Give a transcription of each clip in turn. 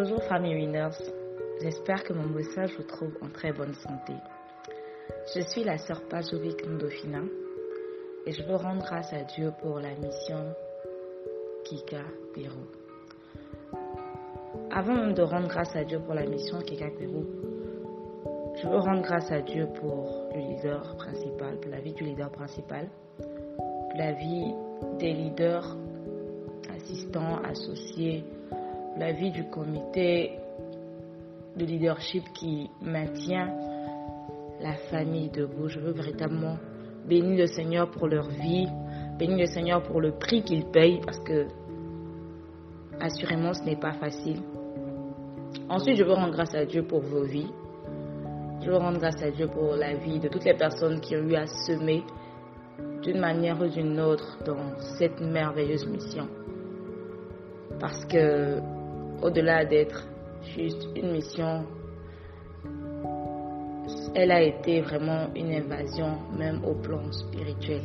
Bonjour famille Winners, j'espère que mon message vous trouve en très bonne santé. Je suis la sœur Pajovic Ndofina et je veux rendre grâce à Dieu pour la mission Kika Pérou. Avant même de rendre grâce à Dieu pour la mission Kika Pérou, je veux rendre grâce à Dieu pour le leader principal, pour la vie du leader principal, pour la vie des leaders assistants, associés, pour la vie du comité de leadership qui maintient la famille debout. Je veux véritablement bénir le Seigneur pour leur vie, bénir le Seigneur pour le prix qu'ils payent parce que assurément ce n'est pas facile. Ensuite, je veux rendre grâce à Dieu pour vos vies. Je veux rendre grâce à Dieu pour la vie de toutes les personnes qui ont eu à semer d'une manière ou d'une autre dans cette merveilleuse mission. Parce que, au-delà d'être juste une mission, elle a été vraiment une invasion, même au plan spirituel.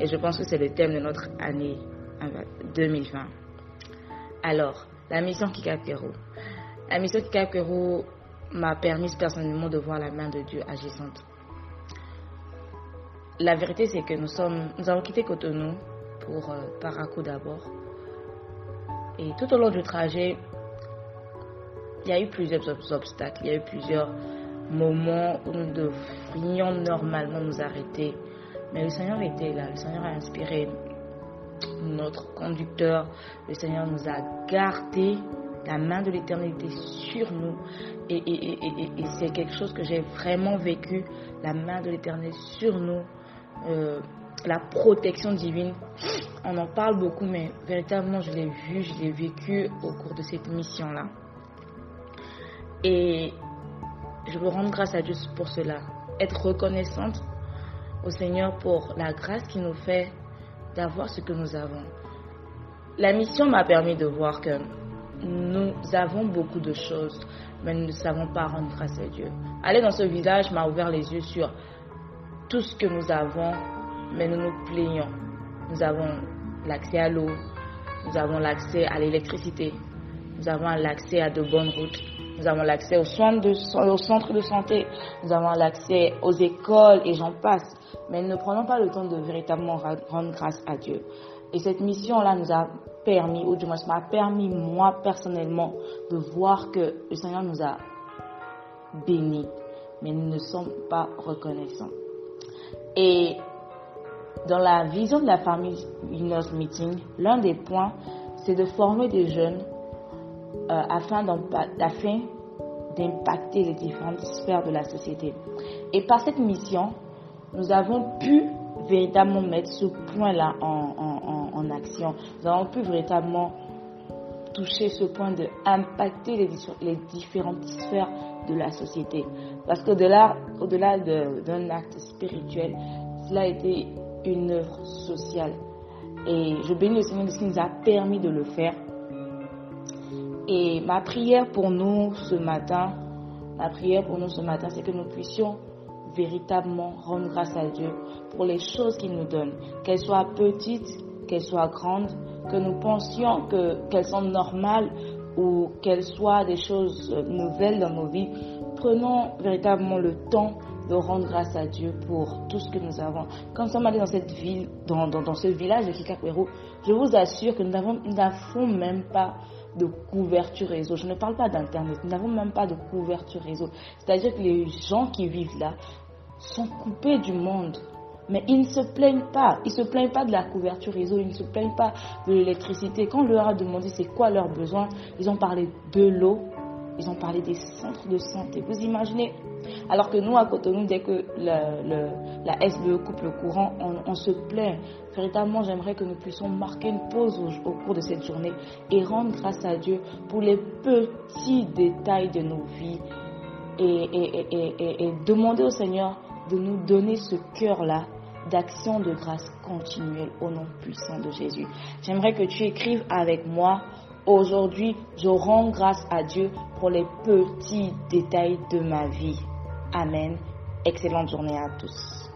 Et je pense que c'est le thème de notre année 2020. Alors, la mission Kikapero. La mission Kikapero m'a permis personnellement de voir la main de Dieu agissante. La vérité, c'est que nous, sommes, nous avons quitté Cotonou pour euh, Parakou d'abord. Et tout au long du trajet, il y a eu plusieurs obstacles, il y a eu plusieurs moments où nous devrions normalement nous arrêter. Mais le Seigneur était là, le Seigneur a inspiré notre conducteur, le Seigneur nous a gardé la main de l'éternité sur nous. Et, c'est quelque chose que j'ai vraiment vécu, la main de l'éternité sur nous, euh, la protection divine. On en parle beaucoup, mais véritablement, je l'ai vu, je l'ai vécu au cours de cette mission-là. Et je veux rendre grâce à Dieu pour cela. Être reconnaissante au Seigneur pour la grâce qu'il nous fait d'avoir ce que nous avons. La mission m'a permis de voir que nous avons beaucoup de choses, mais nous ne savons pas rendre grâce à Dieu. Aller dans ce village m'a ouvert les yeux sur tout ce que nous avons, mais nous nous plaignons. Nous avons l'accès à l'eau, nous avons l'accès à l'électricité, nous avons l'accès à de bonnes routes, nous avons l'accès aux, aux centres de santé, nous avons l'accès aux écoles et j'en passe. Mais ne prenons pas le temps de véritablement rendre grâce à Dieu. Et cette mission-là nous a permis, ou du moins m'a permis moi personnellement, de voir que le Seigneur nous a bénis, mais nous ne sommes pas reconnaissants. Et dans la vision de la famille Winners Meeting, l'un des points, c'est de former des jeunes euh, afin d'impacter les différentes sphères de la société. Et par cette mission, nous avons pu véritablement mettre ce point-là en, action. Nous avons pu véritablement toucher ce point de impacter les, différentes sphères de la société. Parce qu'au-delà au -delà d'un acte spirituel, cela a été une œuvre sociale. Et je bénis le Seigneur de ce qui nous a permis de le faire. Et ma prière pour nous ce matin, ma prière pour nous ce matin, c'est que nous puissions véritablement rendre grâce à Dieu pour les choses qu'il nous donne, qu'elles soient petites, qu'elles soient grandes, que nous pensions qu'elles sont normales ou qu'elles soient des choses nouvelles dans nos vies. Prenons véritablement le temps de rendre grâce à Dieu pour tout ce que nous avons. Quand nous sommes allés dans cette ville, dans, dans, ce village de Kikapero, je vous assure que nous n'avons même pas de couverture réseau. Je ne parle pas d'Internet. Nous n'avons même pas de couverture réseau. C'est-à-dire que les gens qui vivent là sont coupés du monde. Mais ils ne se plaignent pas. Ils ne se plaignent pas de la couverture réseau. Ils ne se plaignent pas de l'électricité. Quand on leur a demandé c'est quoi leurs besoins, ils ont parlé de l'eau. Ils ont parlé des centres de santé. Vous imaginez alors que nous, à Cotonou, dès que la SBE coupe le courant, on, se plaint. Véritablement, j'aimerais que nous puissions marquer une pause au, cours de cette journée et rendre grâce à Dieu pour les petits détails de nos vies et, et demander au Seigneur de nous donner ce cœur-là d'action de grâce continuelle au nom puissant de Jésus. J'aimerais que tu écrives avec moi Aujourd'hui, je rends grâce à Dieu pour les petits détails de ma vie. Amen. Excellente journée à tous.